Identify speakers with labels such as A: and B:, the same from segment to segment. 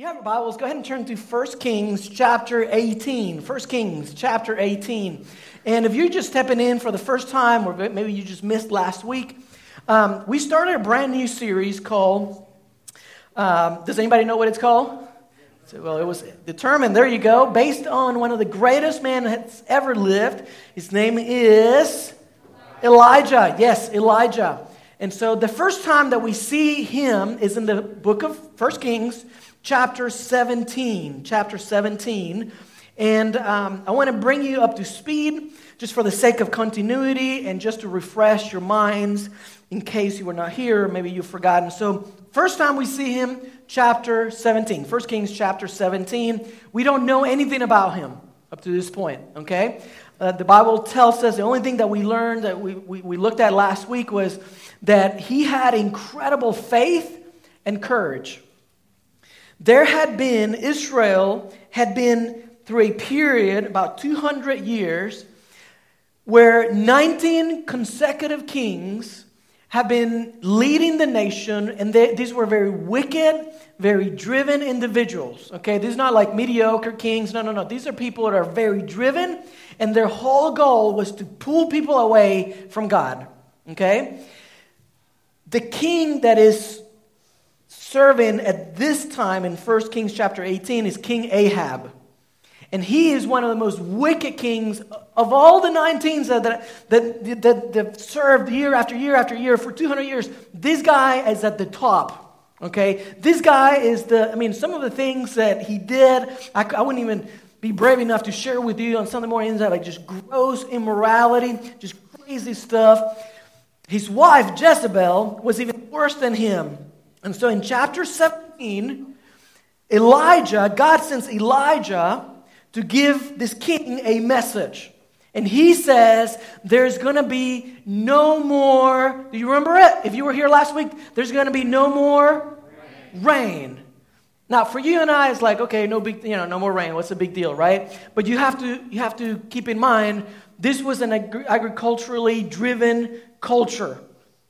A: you have your Bibles, go ahead and turn to 1 Kings chapter 18. 1 Kings chapter 18. And if you're just stepping in for the first time, or maybe you just missed last week, um, we started a brand new series called, um, does anybody know what it's called? So, well, it was determined, there you go, based on one of the greatest men that's ever lived. His name is Elijah. Yes, Elijah. And so the first time that we see him is in the book of 1 Kings, chapter 17. Chapter 17. And um, I want to bring you up to speed just for the sake of continuity and just to refresh your minds in case you were not here, maybe you've forgotten. So, first time we see him, chapter 17. 1 Kings chapter 17. We don't know anything about him up to this point, okay? Uh, the Bible tells us the only thing that we learned that we, we, we looked at last week was that he had incredible faith and courage. There had been, Israel had been through a period, about 200 years, where 19 consecutive kings have been leading the nation, and they, these were very wicked, very driven individuals. Okay, these are not like mediocre kings. No, no, no. These are people that are very driven, and their whole goal was to pull people away from God. Okay? The king that is serving at this time in 1 Kings chapter 18 is King Ahab. And he is one of the most wicked kings of all the 19 that, that, that, that served year after year after year for 200 years. This guy is at the top. Okay? This guy is the, I mean, some of the things that he did, I, I wouldn't even be brave enough to share with you on Sunday mornings like just gross immorality, just crazy stuff. His wife, Jezebel, was even worse than him. And so in chapter 17, Elijah, God sends Elijah to give this king a message. And he says, There's going to be no more. Do you remember it? If you were here last week, there's going to be no more rain. rain. Now, for you and I, it's like, okay, no big, you know, no more rain. What's the big deal, right? But you have to, you have to keep in mind, this was an agriculturally driven culture.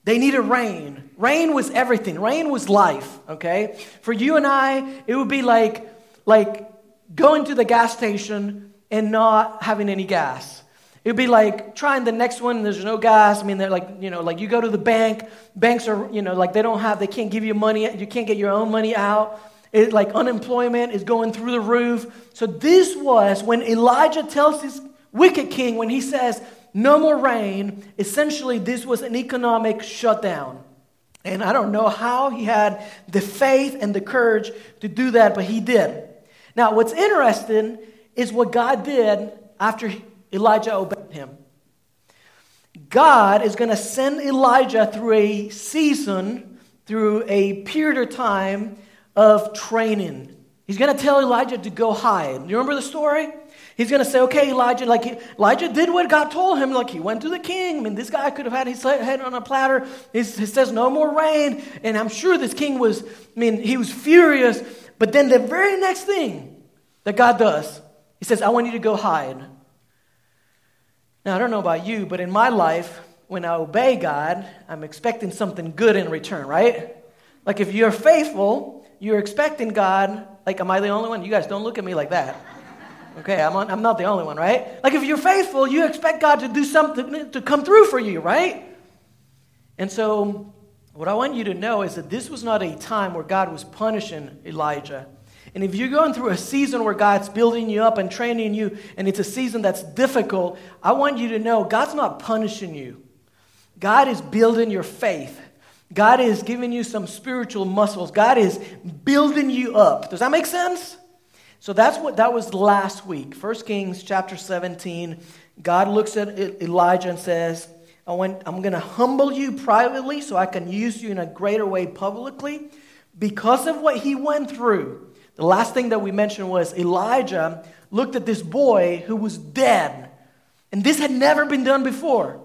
A: They needed rain. Rain was everything. Rain was life, okay? For you and I, it would be like, like going to the gas station and not having any gas. It would be like trying the next one, there's no gas. I mean, they're like, you know, like you go to the bank, banks are, you know, like they don't have, they can't give you money, you can't get your own money out. It, like unemployment is going through the roof. So this was when Elijah tells this wicked king, when he says, no more rain. Essentially, this was an economic shutdown. And I don't know how he had the faith and the courage to do that, but he did. Now, what's interesting is what God did after Elijah obeyed him. God is going to send Elijah through a season, through a period of time of training. He's going to tell Elijah to go hide. You remember the story? He's going to say, okay, Elijah, like Elijah did what God told him. Like he went to the king. I mean, this guy could have had his head on a platter. He says, no more rain. And I'm sure this king was, I mean, he was furious. But then the very next thing that God does, he says, I want you to go hide. Now, I don't know about you, but in my life, when I obey God, I'm expecting something good in return, right? Like if you're faithful, you're expecting God, like, am I the only one? You guys don't look at me like that. Okay, I'm, on, I'm not the only one, right? Like if you're faithful, you expect God to do something to come through for you, right? And so, what I want you to know is that this was not a time where God was punishing Elijah. And if you're going through a season where God's building you up and training you, and it's a season that's difficult, I want you to know God's not punishing you. God is building your faith. God is giving you some spiritual muscles. God is building you up. Does that make sense? So that's what that was last week. 1 Kings chapter 17. God looks at Elijah and says, I went, I'm going to humble you privately so I can use you in a greater way publicly. Because of what he went through, the last thing that we mentioned was Elijah looked at this boy who was dead. And this had never been done before.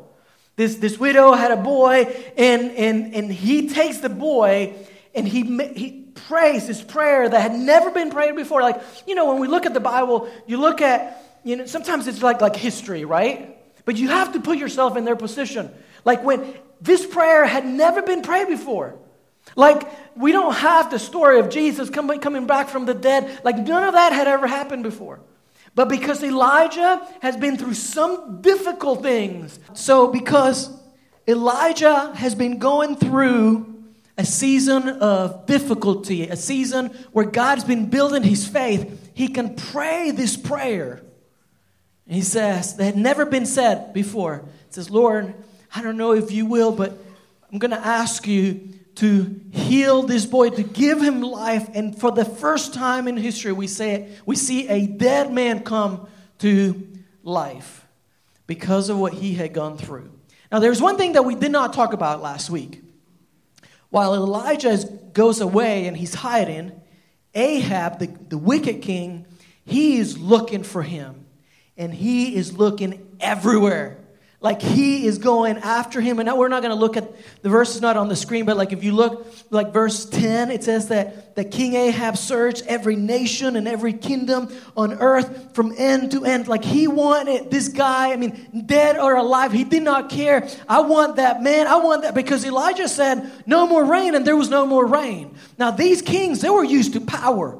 A: This, this widow had a boy, and, and, and he takes the boy and he, he prays this prayer that had never been prayed before. Like, you know, when we look at the Bible, you look at, you know, sometimes it's like, like history, right? But you have to put yourself in their position. Like when this prayer had never been prayed before. Like, we don't have the story of Jesus coming, coming back from the dead. Like, none of that had ever happened before. But because Elijah has been through some difficult things, so because Elijah has been going through a season of difficulty, a season where God's been building his faith, he can pray this prayer. He says, that had never been said before. He says, Lord, I don't know if you will, but I'm going to ask you to heal this boy, to give him life. And for the first time in history, we, say, we see a dead man come to life because of what he had gone through. Now, there's one thing that we did not talk about last week. While Elijah goes away and he's hiding, Ahab, the, the wicked king, he is looking for him. And he is looking everywhere like he is going after him. And now we're not going to look at the verse is not on the screen, but like if you look like verse 10, it says that, that King Ahab searched every nation and every kingdom on earth from end to end. Like he wanted this guy, I mean, dead or alive, he did not care. I want that man. I want that because Elijah said, no more rain, and there was no more rain. Now, these kings, they were used to power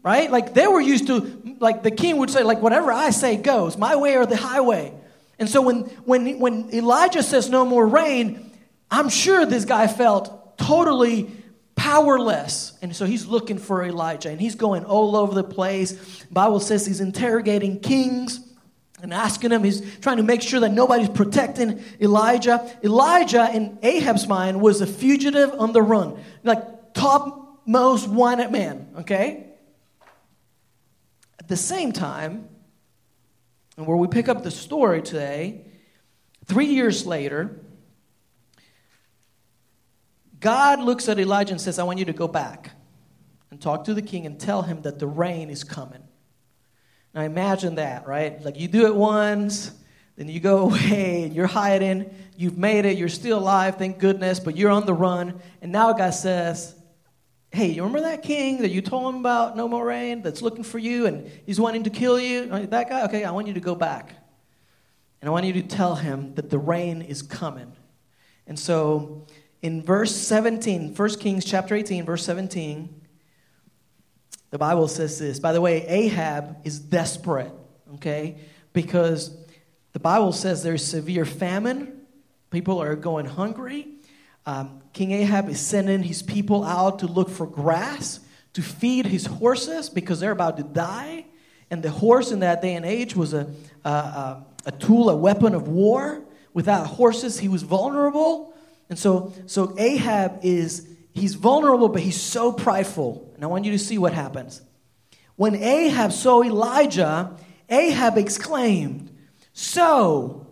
A: right? Like they were used to, like the king would say, like whatever I say goes, my way or the highway. And so when, when, when Elijah says no more rain, I'm sure this guy felt totally powerless. And so he's looking for Elijah and he's going all over the place. Bible says he's interrogating kings and asking them. He's trying to make sure that nobody's protecting Elijah. Elijah, in Ahab's mind, was a fugitive on the run, like topmost wanted man, okay? At the same time, and where we pick up the story today, three years later, God looks at Elijah and says, I want you to go back and talk to the king and tell him that the rain is coming. Now imagine that, right? Like you do it once, then you go away, and you're hiding, you've made it, you're still alive, thank goodness, but you're on the run. And now God says, Hey, you remember that king that you told him about no more rain that's looking for you and he's wanting to kill you? That guy? Okay, I want you to go back. And I want you to tell him that the rain is coming. And so in verse 17, 1 Kings chapter 18, verse 17, the Bible says this. By the way, Ahab is desperate, okay? Because the Bible says there's severe famine, people are going hungry. Um, King Ahab is sending his people out to look for grass to feed his horses because they're about to die. And the horse in that day and age was a, a, a, a tool, a weapon of war. Without horses, he was vulnerable. And so, so Ahab is, he's vulnerable, but he's so prideful. And I want you to see what happens. When Ahab saw Elijah, Ahab exclaimed, So,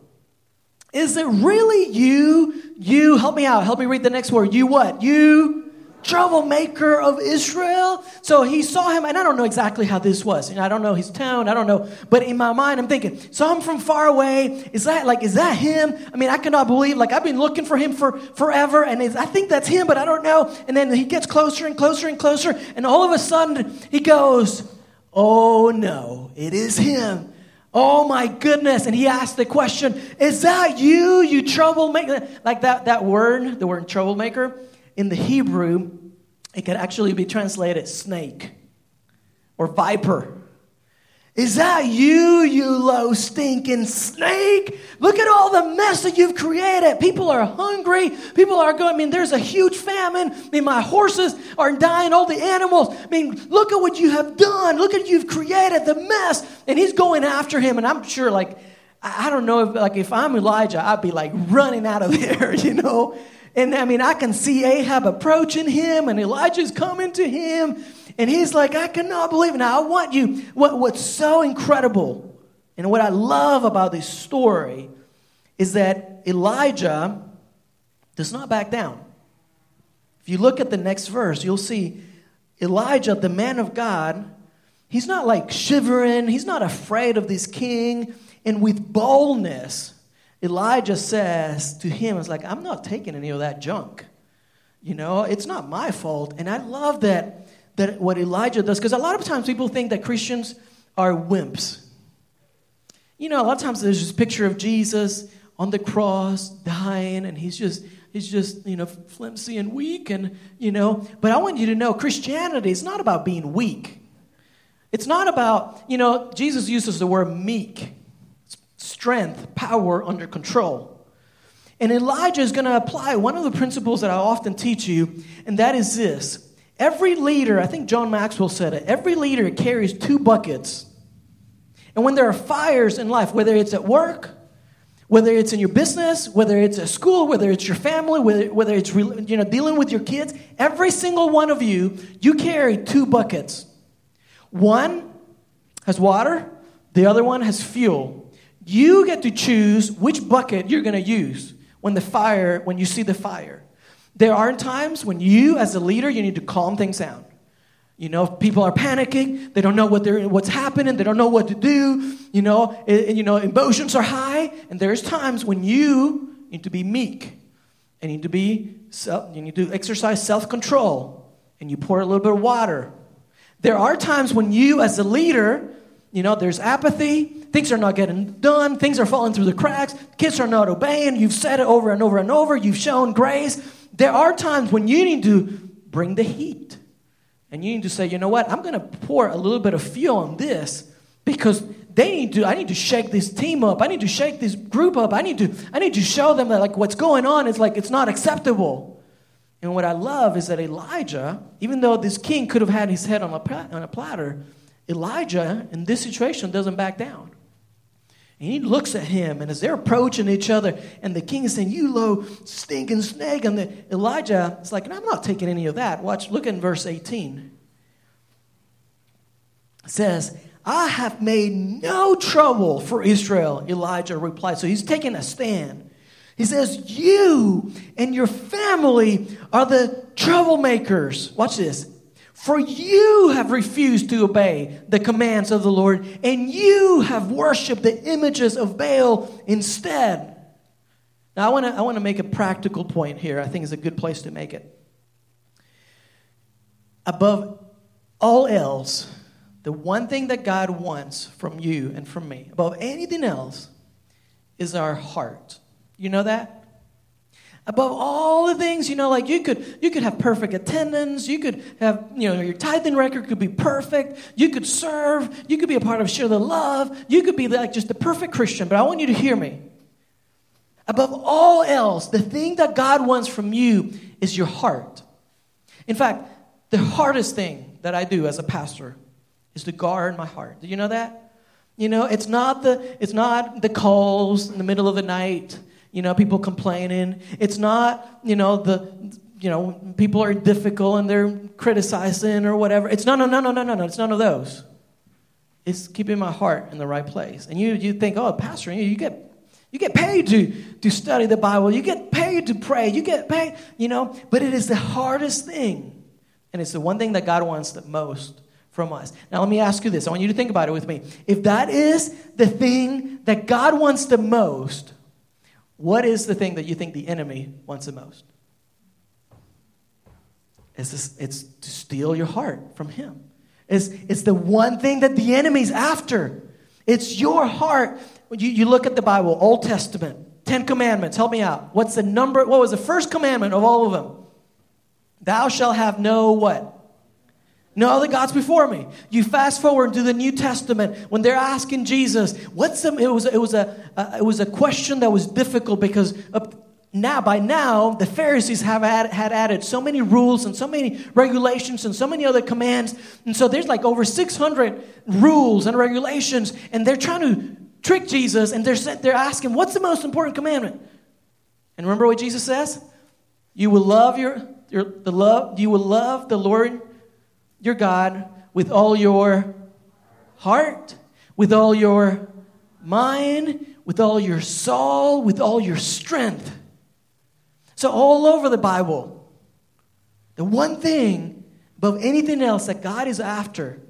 A: is it really you you, help me out. Help me read the next word. You what? You troublemaker of Israel. So he saw him, and I don't know exactly how this was. Know, I don't know his tone. I don't know. But in my mind, I'm thinking, so I'm from far away. Is that like, is that him? I mean, I cannot believe, like, I've been looking for him for forever, and I think that's him, but I don't know. And then he gets closer and closer and closer, and all of a sudden, he goes, Oh no, it is him. Oh my goodness. And he asked the question, Is that you, you troublemaker? Like that, that word, the word troublemaker, in the Hebrew, it could actually be translated snake or viper. Is that you, you low stinking snake? Look at all the mess that you've created. People are hungry. People are going, I mean, there's a huge famine. I mean, my horses are dying, all the animals. I mean, look at what you have done. Look at what you've created, the mess. And he's going after him. And I'm sure, like, I don't know if, like, if I'm Elijah, I'd be like running out of there, you know? And I mean, I can see Ahab approaching him, and Elijah's coming to him. And he's like, I cannot believe it. Now, I want you, what, what's so incredible and what I love about this story is that Elijah does not back down. If you look at the next verse, you'll see Elijah, the man of God, he's not like shivering, he's not afraid of this king. And with boldness, Elijah says to him, It's like, I'm not taking any of that junk. You know, it's not my fault. And I love that that what Elijah does, because a lot of times people think that Christians are wimps. You know, a lot of times there's this picture of Jesus on the cross dying, and he's just he's just, you know, flimsy and weak and, you know, but I want you to know Christianity is not about being weak. It's not about, you know, Jesus uses the word meek, strength, power under control. And Elijah is going to apply one of the principles that I often teach you, and that is this. Every leader, I think John Maxwell said it, every leader carries two buckets. And when there are fires in life, whether it's at work, whether it's in your business, whether it's at school, whether it's your family, whether, whether it's you know, dealing with your kids, every single one of you, you carry two buckets. One has water, the other one has fuel. You get to choose which bucket you're going to use when the fire, when you see the fire. There are times when you, as a leader, you need to calm things down. You know, people are panicking. They don't know what they're, what's happening. They don't know what to do. You know, it, you know, emotions are high. And there's times when you need to be meek and need to be, self, you need to exercise self-control and you pour a little bit of water. There are times when you, as a leader, you know, there's apathy. Things are not getting done. Things are falling through the cracks. Kids are not obeying. You've said it over and over and over. You've shown grace. There are times when you need to bring the heat. And you need to say, you know what? I'm going to pour a little bit of fuel on this because they need to, I need to shake this team up. I need to shake this group up. I need to, I need to show them that like what's going on is like it's not acceptable. And what I love is that Elijah, even though this king could have had his head on a, on a platter, Elijah in this situation doesn't back down. And he looks at him, and as they're approaching each other, and the king is saying, You low stinking snake. And the, Elijah is like, I'm not taking any of that. Watch, look in verse 18. It says, I have made no trouble for Israel, Elijah replied. So he's taking a stand. He says, You and your family are the troublemakers. Watch this. For you have refused to obey the commands of the Lord, and you have worshiped the images of Baal instead. Now, I want to I wanna make a practical point here. I think it's a good place to make it. Above all else, the one thing that God wants from you and from me, above anything else, is our heart. You know that? Above all the things you know like you could you could have perfect attendance you could have you know your tithing record could be perfect you could serve you could be a part of share the love you could be like just the perfect christian but i want you to hear me. Above all else the thing that god wants from you is your heart. In fact the hardest thing that i do as a pastor is to guard my heart. Do you know that? You know it's not the it's not the calls in the middle of the night you know, people complaining. It's not, you know, the, you know, people are difficult and they're criticizing or whatever. It's no, no, no, no, no, no, no. It's none of those. It's keeping my heart in the right place. And you, you think, oh, pastor, you, you get you get paid to, to study the Bible. You get paid to pray. You get paid, you know, but it is the hardest thing. And it's the one thing that God wants the most from us. Now, let me ask you this. I want you to think about it with me. If that is the thing that God wants the most, what is the thing that you think the enemy wants the most? It's, this, it's to steal your heart from him. It's, it's the one thing that the enemy's after. It's your heart. You, you look at the Bible, Old Testament, Ten Commandments. Help me out. What's the number? What was the first commandment of all of them? Thou shalt have no what? No other gods before me. You fast forward to the New Testament when they're asking Jesus, what's the, it was, it was a, uh, it was a question that was difficult because now, by now, the Pharisees have had, had added so many rules and so many regulations and so many other commands. And so there's like over 600 rules and regulations and they're trying to trick Jesus and they're, they're asking, what's the most important commandment? And remember what Jesus says? You will love your, your the love, you will love the Lord your God with all your heart, with all your mind, with all your soul, with all your strength. So, all over the Bible, the one thing above anything else that God is after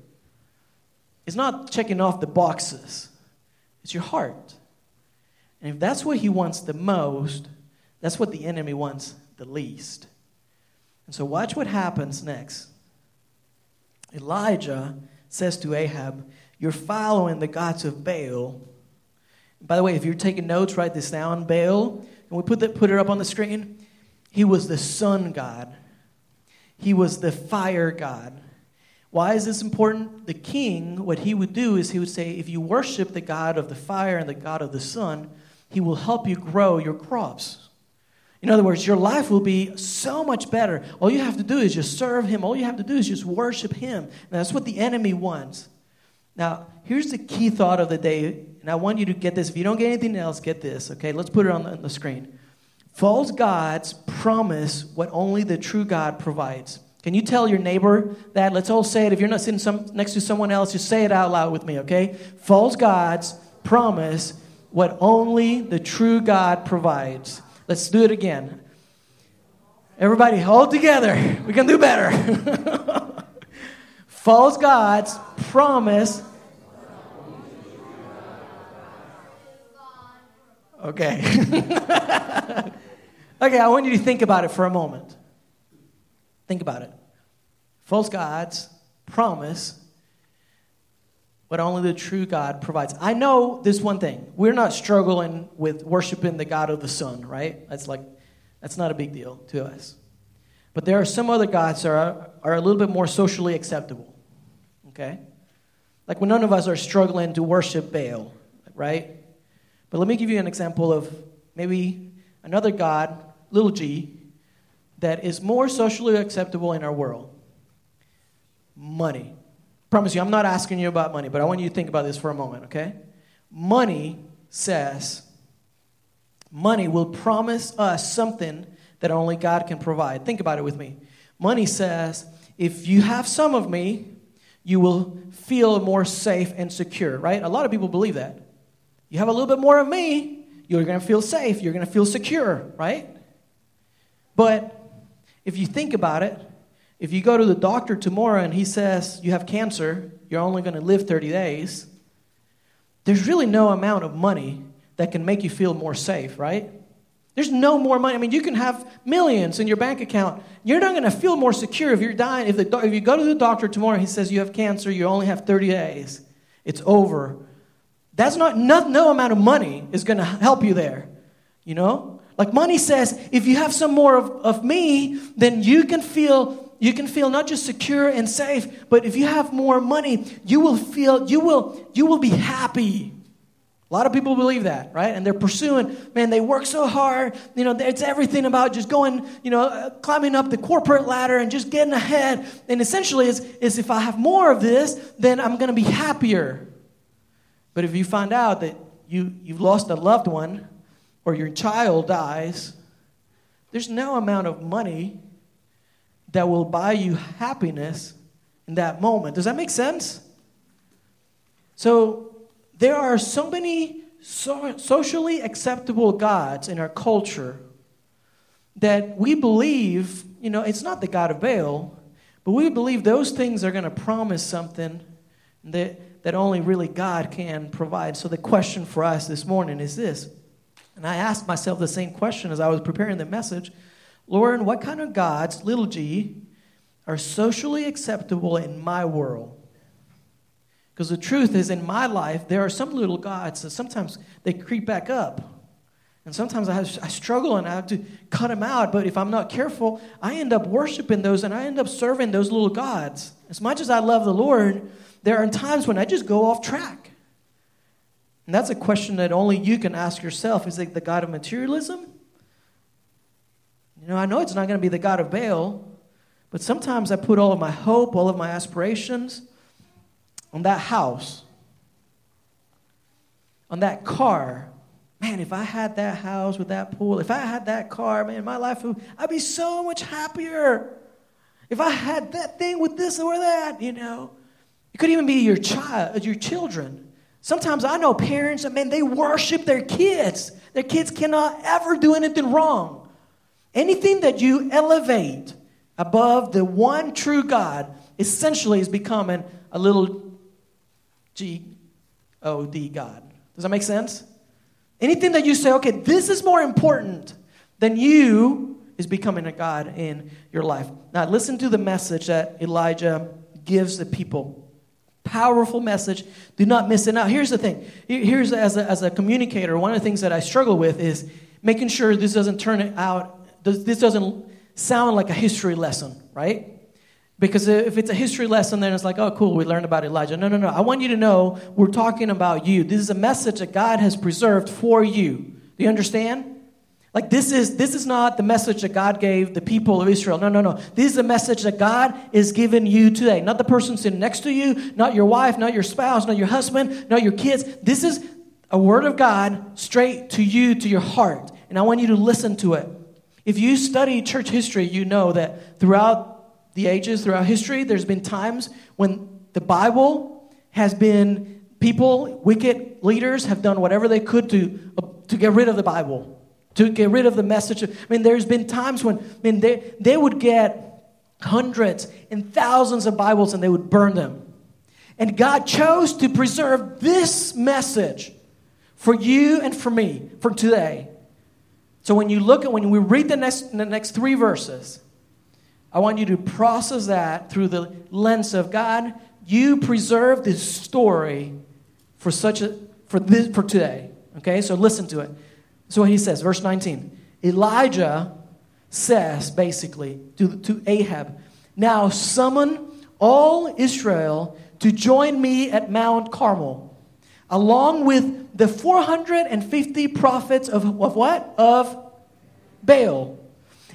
A: is not checking off the boxes, it's your heart. And if that's what He wants the most, that's what the enemy wants the least. And so, watch what happens next. Elijah says to Ahab, You're following the gods of Baal. By the way, if you're taking notes, write this down. Baal, and we put, that, put it up on the screen. He was the sun god. He was the fire god. Why is this important? The king, what he would do is he would say, if you worship the God of the fire and the God of the sun, he will help you grow your crops. In other words, your life will be so much better. All you have to do is just serve him. All you have to do is just worship him. And that's what the enemy wants. Now, here's the key thought of the day, and I want you to get this. If you don't get anything else, get this, okay? Let's put it on the, on the screen. False gods promise what only the true God provides. Can you tell your neighbor that? Let's all say it. If you're not sitting some, next to someone else, just say it out loud with me, okay? False gods promise what only the true God provides. Let's do it again. Everybody, hold together. We can do better. False gods promise. Okay. okay, I want you to think about it for a moment. Think about it. False gods promise what only the true God provides. I know this one thing. We're not struggling with worshiping the God of the sun, right? That's like that's not a big deal to us. But there are some other gods that are, are a little bit more socially acceptable. Okay? Like when none of us are struggling to worship Baal, right? But let me give you an example of maybe another God, little g, that is more socially acceptable in our world money. Promise you, I'm not asking you about money, but I want you to think about this for a moment, okay? Money says, money will promise us something that only God can provide. Think about it with me. Money says, if you have some of me, you will feel more safe and secure, right? A lot of people believe that. You have a little bit more of me, you're going to feel safe, you're going to feel secure, right? But if you think about it, if you go to the doctor tomorrow and he says you have cancer, you're only going to live 30 days, there's really no amount of money that can make you feel more safe, right? There's no more money. I mean, you can have millions in your bank account. You're not going to feel more secure if you're dying. If, the, if you go to the doctor tomorrow and he says you have cancer, you only have 30 days, it's over. That's not, no, no amount of money is going to help you there, you know? Like money says, if you have some more of, of me, then you can feel you can feel not just secure and safe, but if you have more money, you will feel you will you will be happy. A lot of people believe that, right? And they're pursuing, man, they work so hard. You know, it's everything about just going, you know, uh, climbing up the corporate ladder and just getting ahead. And essentially, is, is if I have more of this, then I'm going to be happier. But if you find out that you, you've lost a loved one, or your child dies, there's no amount of money that will buy you happiness in that moment. Does that make sense? So, there are so many so socially acceptable gods in our culture that we believe, you know, it's not the God of Baal, but we believe those things are going to promise something that, that only really God can provide. So, the question for us this morning is this and I asked myself the same question as I was preparing the message Lauren, what kind of gods, little g, are socially acceptable in my world? Because the truth is, in my life, there are some little gods that sometimes they creep back up. And sometimes I, have, I struggle and I have to cut them out. But if I'm not careful, I end up worshiping those and I end up serving those little gods. As much as I love the Lord, there are times when I just go off track. And that's a question that only you can ask yourself. Is it the God of materialism? You know, I know it's not going to be the God of Baal, but sometimes I put all of my hope, all of my aspirations on that house, on that car. Man, if I had that house with that pool, if I had that car, man, my life would, I'd be so much happier. If I had that thing with this or that, you know. It could even be your child, uh, your children. Sometimes I know parents I mean, they worship their kids. Their kids cannot ever do anything wrong. Anything that you elevate above the one true God essentially is becoming a little G O D God. Does that make sense? Anything that you say, okay, this is more important than you, is becoming a God in your life. Now, listen to the message that Elijah gives the people powerful message. Do not miss it. Now, here's the thing. Here's as a, as a communicator, one of the things that I struggle with is making sure this doesn't turn out this doesn't sound like a history lesson, right? Because if it's a history lesson, then it's like, oh, cool, we learned about Elijah. No, no, no. I want you to know we're talking about you. This is a message that God has preserved for you. Do you understand? Like this is this is not the message that God gave the people of Israel. No, no, no. This is a message that God is giving you today. Not the person sitting next to you, not your wife, not your spouse, not your husband, not your kids. This is a word of God straight to you, to your heart. And I want you to listen to it. If you study church history, you know that throughout the ages, throughout history, there's been times when the Bible has been people, wicked leaders, have done whatever they could to, to get rid of the Bible, to get rid of the message. I mean, there's been times when I mean, they, they would get hundreds and thousands of Bibles and they would burn them. And God chose to preserve this message for you and for me for today. So when you look at, when we read the next, the next three verses, I want you to process that through the lens of God. You preserve this story for such a for this for today. Okay, so listen to it. So what he says, verse 19. Elijah says basically to, to Ahab, now summon all Israel to join me at Mount Carmel, along with the 450 prophets of, of what? Of Baal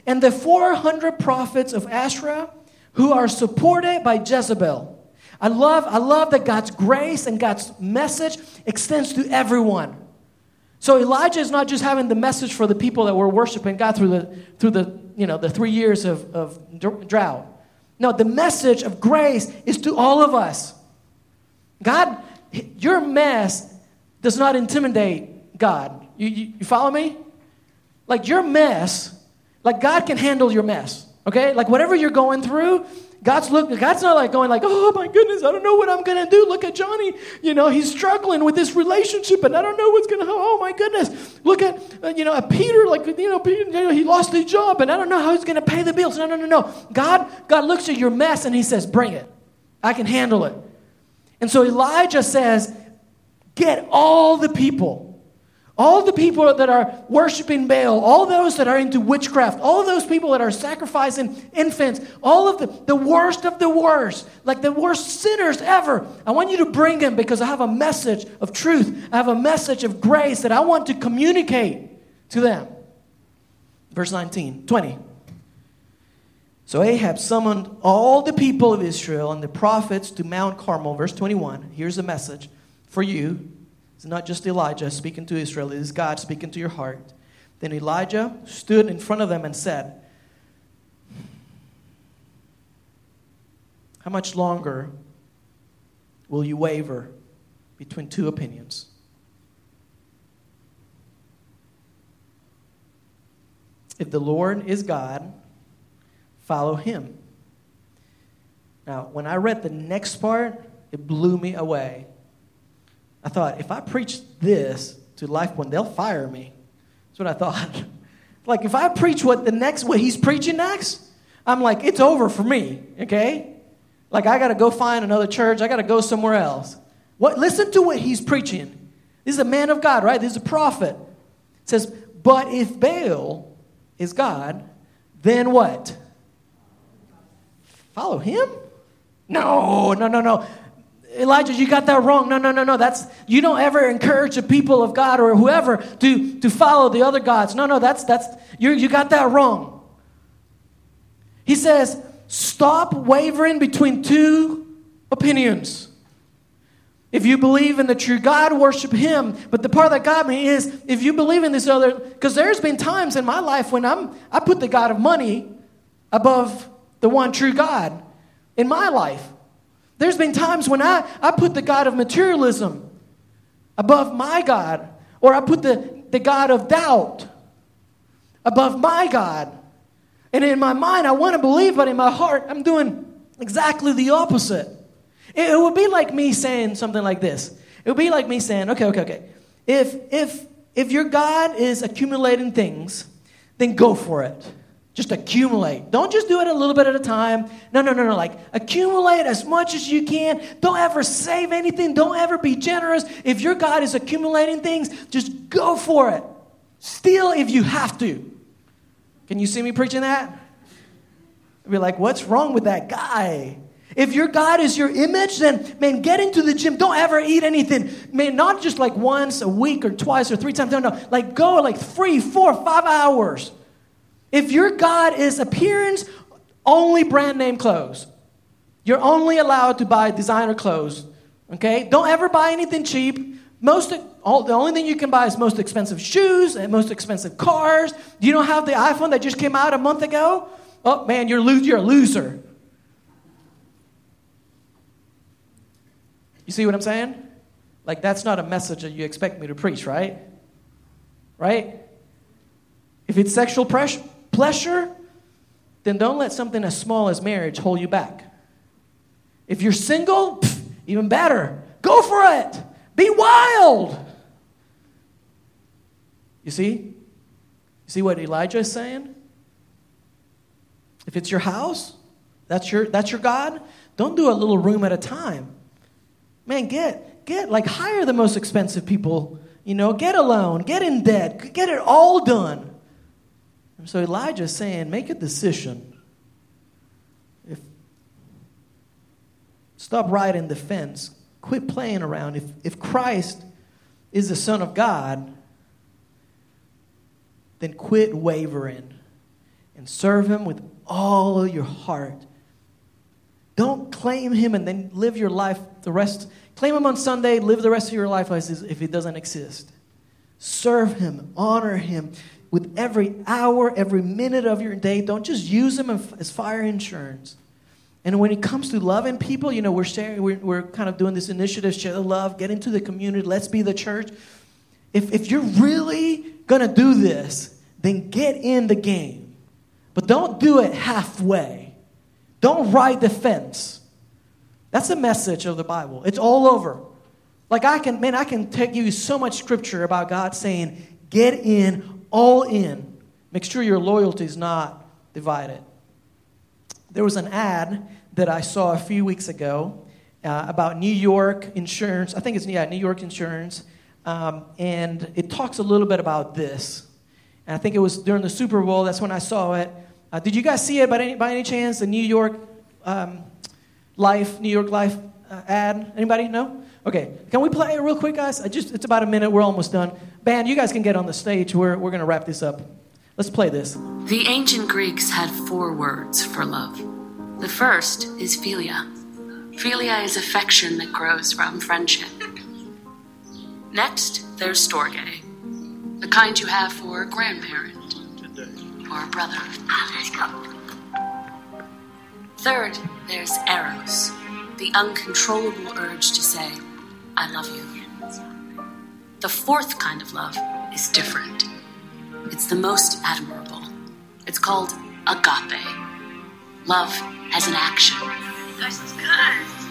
A: and the 400 prophets of Asherah who are supported by Jezebel. I love, I love that God's grace and God's message extends to everyone. So Elijah is not just having the message for the people that were worshiping God through the, through the, you know, the three years of, of drought. No, the message of grace is to all of us. God, your mess does not intimidate God. You, you, you follow me? Like your mess like God can handle your mess. Okay? Like whatever you're going through, God's look God's not like going like, "Oh my goodness, I don't know what I'm to do. Look at Johnny. You know, he's struggling with this relationship and I don't know what's to Oh my goodness. Look at uh, you know, at Peter like you know, Peter, you know, he lost his job and I don't know how he's to pay the bills." No, no, no, no. God God looks at your mess and he says, "Bring it. I can handle it." And so Elijah says, "Get all the people all the people that are worshiping Baal, all those that are into witchcraft, all those people that are sacrificing infants, all of the, the worst of the worst, like the worst sinners ever, I want you to bring them because I have a message of truth. I have a message of grace that I want to communicate to them. Verse 19, 20. So Ahab summoned all the people of Israel and the prophets to Mount Carmel. Verse 21. Here's a message for you it's not just Elijah speaking to Israel, it is God speaking to your heart. Then Elijah stood in front of them and said, How much longer will you waver between two opinions? If the Lord is God, follow him. Now, when I read the next part, it blew me away. I thought, if I preach this to Life Point, they'll fire me. That's what I thought. like, if I preach what the next, what he's preaching next, I'm like, it's over for me, okay? Like, I got to go find another church. I got to go somewhere else. What? Listen to what he's preaching. This is a man of God, right? This is a prophet. It says, but if Baal is God, then what? Follow him? No, no, no, no. Elijah, you got that wrong. No, no, no, no. That's you don't ever encourage the people of God or whoever to, to follow the other gods. No, no, that's that's you you got that wrong. He says, stop wavering between two opinions. If you believe in the true God, worship Him. But the part that got me is if you believe in this other, because there's been times in my life when I'm I put the God of money above the one true God in my life. There's been times when I, I put the God of materialism above my God, or I put the, the God of doubt above my God. And in my mind, I want to believe, but in my heart, I'm doing exactly the opposite. It, it would be like me saying something like this. It would be like me saying, okay, okay, okay. If, if, if your God is accumulating things, then go for it. Just accumulate. Don't just do it a little bit at a time. No, no, no, no. Like, accumulate as much as you can. Don't ever save anything. Don't ever be generous. If your God is accumulating things, just go for it. Steal if you have to. Can you see me preaching that? Be like, what's wrong with that guy? If your God is your image, then man, get into the gym. Don't ever eat anything. Man, not just like once a week or twice or three times. No, no. Like go like three, four, five hours. If your God is appearance, only brand name clothes. You're only allowed to buy designer clothes. Okay? Don't ever buy anything cheap. Most all, the only thing you can buy is most expensive shoes and most expensive cars. You don't have the iPhone that just came out a month ago? Oh man, you're, lo- you're a loser. You see what I'm saying? Like, that's not a message that you expect me to preach, right? Right? If it's sexual pres- pleasure, then don't let something as small as marriage hold you back. If you're single, pff, even better. Go for it. Be wild. You see? You see what Elijah is saying? If it's your house, that's your that's your God, don't do a little room at a time. Man, get get like hire the most expensive people, you know, get a loan, get in debt, get it all done. So Elijah is saying, make a decision. If stop riding the fence, quit playing around. If if Christ is the Son of God, then quit wavering and serve him with all of your heart. Don't claim him and then live your life the rest. Claim him on Sunday, live the rest of your life as if he doesn't exist. Serve him, honor him with every hour, every minute of your day. Don't just use them as fire insurance. And when it comes to loving people, you know, we're sharing, we're, we're kind of doing this initiative, share the love, get into the community, let's be the church. If, if you're really going to do this, then get in the game. But don't do it halfway. Don't ride the fence. That's the message of the Bible. It's all over. Like I can, man, I can take you so much scripture about God saying, get in, all in. Make sure your loyalty is not divided. There was an ad that I saw a few weeks ago uh, about New York insurance. I think it's yeah, New York insurance, um, and it talks a little bit about this. And I think it was during the Super Bowl. That's when I saw it. Uh, did you guys see it by any, by any chance? The New York um, Life, New York Life uh, ad? Anybody? No? Okay. Can we play it real quick, guys? I just it's about a minute. We're almost done. Band, you guys can get on the stage. We're we're gonna wrap this up. Let's play this.
B: The ancient Greeks had four words for love. The first is philia. Philia is affection that grows from friendship. Next, there's storge, the kind you have for a grandparent or a brother. Third, there's eros, the uncontrollable urge to say, I love you. The fourth kind of love is different. It's the most admirable. It's called agape. Love has an action.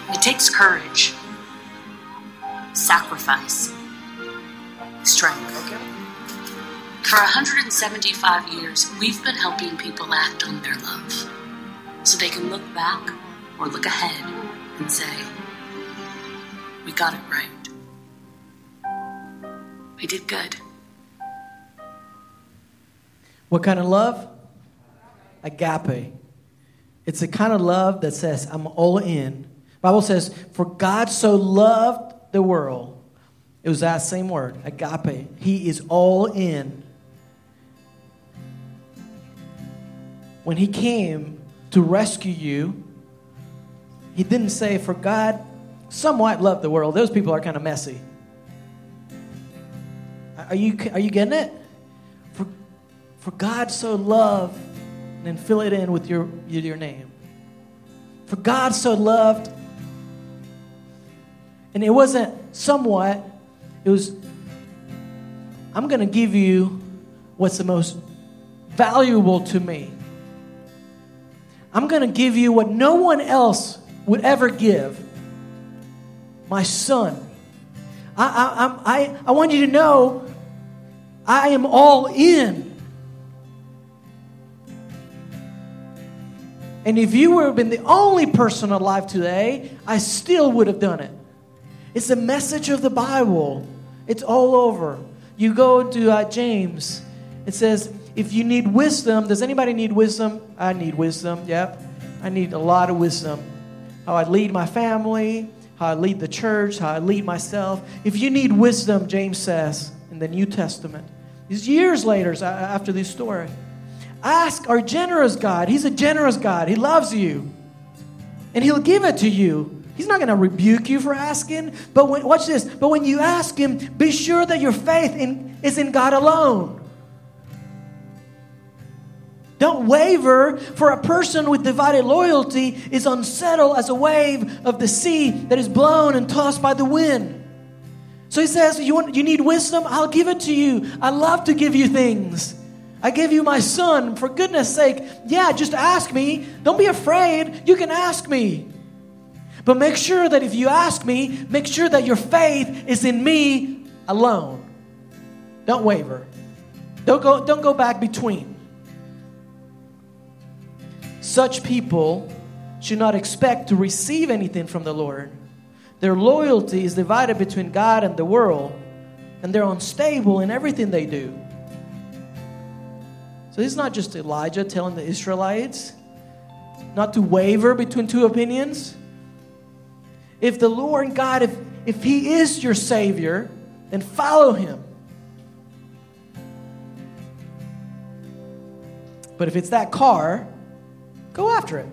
B: It takes courage, sacrifice, strength. For 175 years, we've been helping people act on their love so they can look back or look ahead and say, We got it right. We did good.
A: What kind of love? Agape. It's the kind of love that says, I'm all in. Bible says, For God so loved the world. It was that same word, agape. He is all in. When he came to rescue you, he didn't say, For God somewhat loved the world. Those people are kind of messy. Are you, are you getting it? For, for God so loved, and then fill it in with your, your name. For God so loved, and it wasn't somewhat, it was, I'm going to give you what's the most valuable to me. I'm going to give you what no one else would ever give my son. I, I, I, I want you to know I am all in. And if you would have been the only person alive today, I still would have done it. It's the message of the Bible, it's all over. You go to uh, James, it says, if you need wisdom, does anybody need wisdom? I need wisdom. Yep. I need a lot of wisdom. How I lead my family, how I lead the church, how I lead myself. If you need wisdom, James says in the New Testament, these years later uh, after this story, ask our generous God. He's a generous God. He loves you. And He'll give it to you. He's not going to rebuke you for asking. But when, watch this. But when you ask Him, be sure that your faith in, is in God alone. Don't waver, for a person with divided loyalty is unsettled as a wave of the sea that is blown and tossed by the wind. So he says, you, want, you need wisdom? I'll give it to you. I love to give you things. I gave you my son. For goodness sake, yeah, just ask me. Don't be afraid. You can ask me. But make sure that if you ask me, make sure that your faith is in me alone. Don't waver. Don't go, don't go back between. Such people should not expect to receive anything from the Lord. Their loyalty is divided between God and the world, and they're unstable in everything they do. So is not just Elijah telling the Israelites not to waver between two opinions. If the Lord God, if, if He is your Savior, then follow Him. But if it's that car, go after it.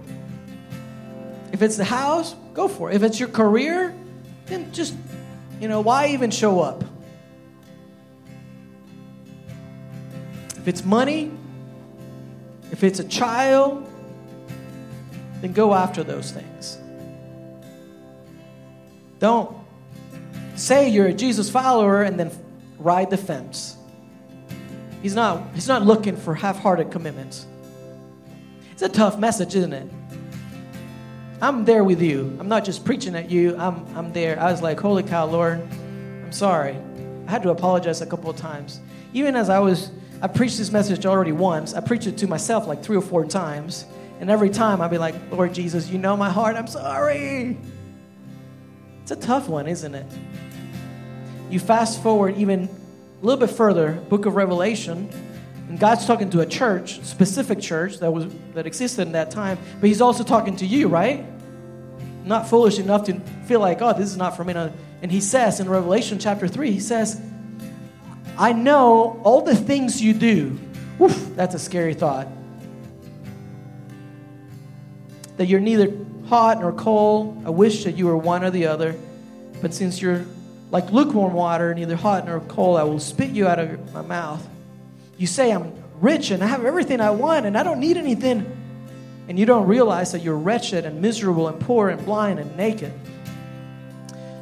A: If it's the house, go for it. If it's your career, then just, you know, why even show up? If it's money, if it's a child, then go after those things. Don't say you're a Jesus follower and then ride the fence. He's not, he's not looking for half hearted commitments. It's a tough message, isn't it? I'm there with you. I'm not just preaching at you. I'm, I'm there. I was like, holy cow, Lord, I'm sorry. I had to apologize a couple of times. Even as I was, I preached this message already once. I preached it to myself like three or four times. And every time I'd be like, Lord Jesus, you know my heart. I'm sorry. It's a tough one, isn't it? You fast forward even a little bit further, book of Revelation, and God's talking to a church, specific church that was that existed in that time, but he's also talking to you, right? Not foolish enough to feel like, oh, this is not for me. And he says in Revelation chapter 3, he says, I know all the things you do. Oof, that's a scary thought. That you're neither hot nor cold. I wish that you were one or the other. But since you're like lukewarm water, neither hot nor cold, I will spit you out of my mouth. You say, I'm rich and I have everything I want and I don't need anything. And you don't realize that you're wretched and miserable and poor and blind and naked.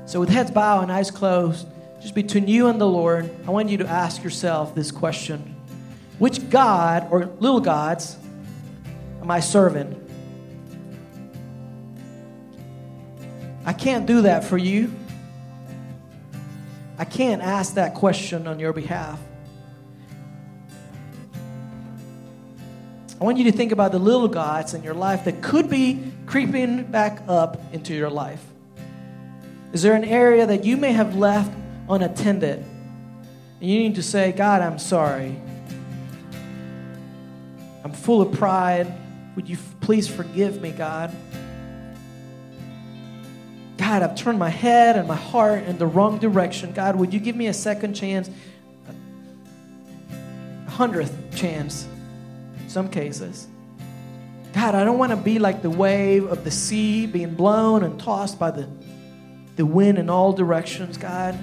A: So, with heads bowed and eyes closed, just between you and the Lord, I want you to ask yourself this question Which God or little gods am I serving? I can't do that for you. I can't ask that question on your behalf. I want you to think about the little gods in your life that could be creeping back up into your life. Is there an area that you may have left unattended? And you need to say, God, I'm sorry. I'm full of pride. Would you please forgive me, God? God, I've turned my head and my heart in the wrong direction. God, would you give me a second chance, a hundredth chance? Some cases. God, I don't want to be like the wave of the sea being blown and tossed by the, the wind in all directions, God.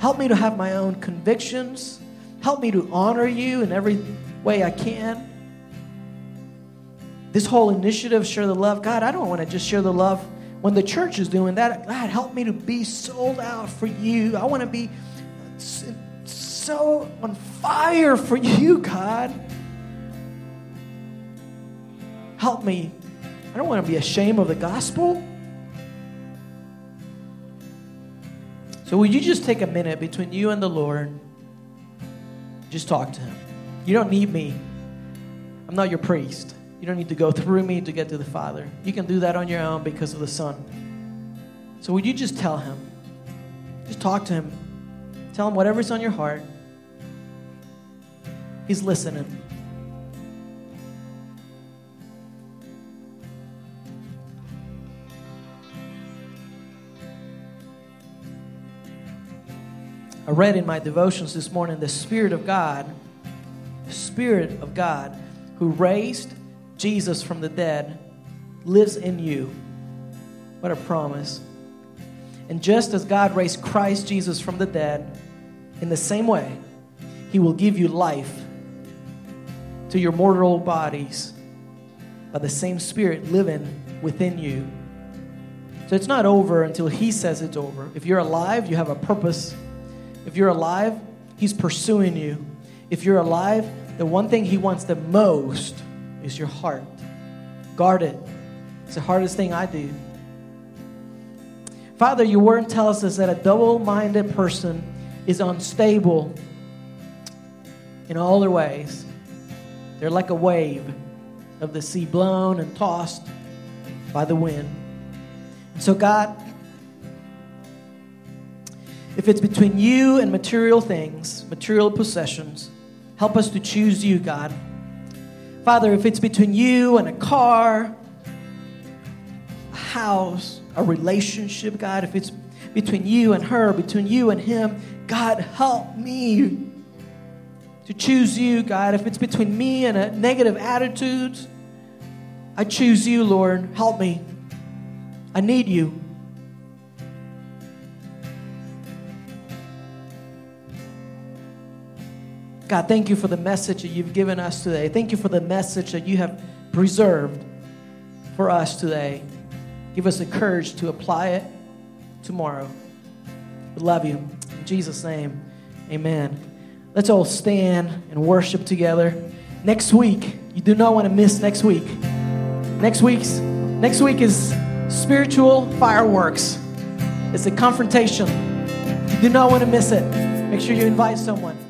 A: Help me to have my own convictions. Help me to honor you in every way I can. This whole initiative, share the love, God, I don't want to just share the love when the church is doing that. God, help me to be sold out for you. I want to be so on fire for you, God. Help me. I don't want to be ashamed of the gospel. So, would you just take a minute between you and the Lord? Just talk to Him. You don't need me. I'm not your priest. You don't need to go through me to get to the Father. You can do that on your own because of the Son. So, would you just tell Him? Just talk to Him. Tell Him whatever's on your heart. He's listening. I read in my devotions this morning the Spirit of God, the Spirit of God who raised Jesus from the dead lives in you. What a promise. And just as God raised Christ Jesus from the dead, in the same way, He will give you life to your mortal bodies by the same Spirit living within you. So it's not over until He says it's over. If you're alive, you have a purpose. If you're alive, He's pursuing you. If you're alive, the one thing He wants the most is your heart. Guard it. It's the hardest thing I do. Father, your word tells us that a double minded person is unstable in all their ways. They're like a wave of the sea blown and tossed by the wind. So, God, if it's between you and material things, material possessions, help us to choose you, God. Father, if it's between you and a car, a house, a relationship, God, if it's between you and her, between you and him, God, help me to choose you, God. If it's between me and a negative attitude, I choose you, Lord. Help me. I need you. God, thank you for the message that you've given us today. Thank you for the message that you have preserved for us today. Give us the courage to apply it tomorrow. We love you. In Jesus' name, amen. Let's all stand and worship together. Next week, you do not want to miss next week. Next week's next week is spiritual fireworks. It's a confrontation. You do not want to miss it. Make sure you invite someone.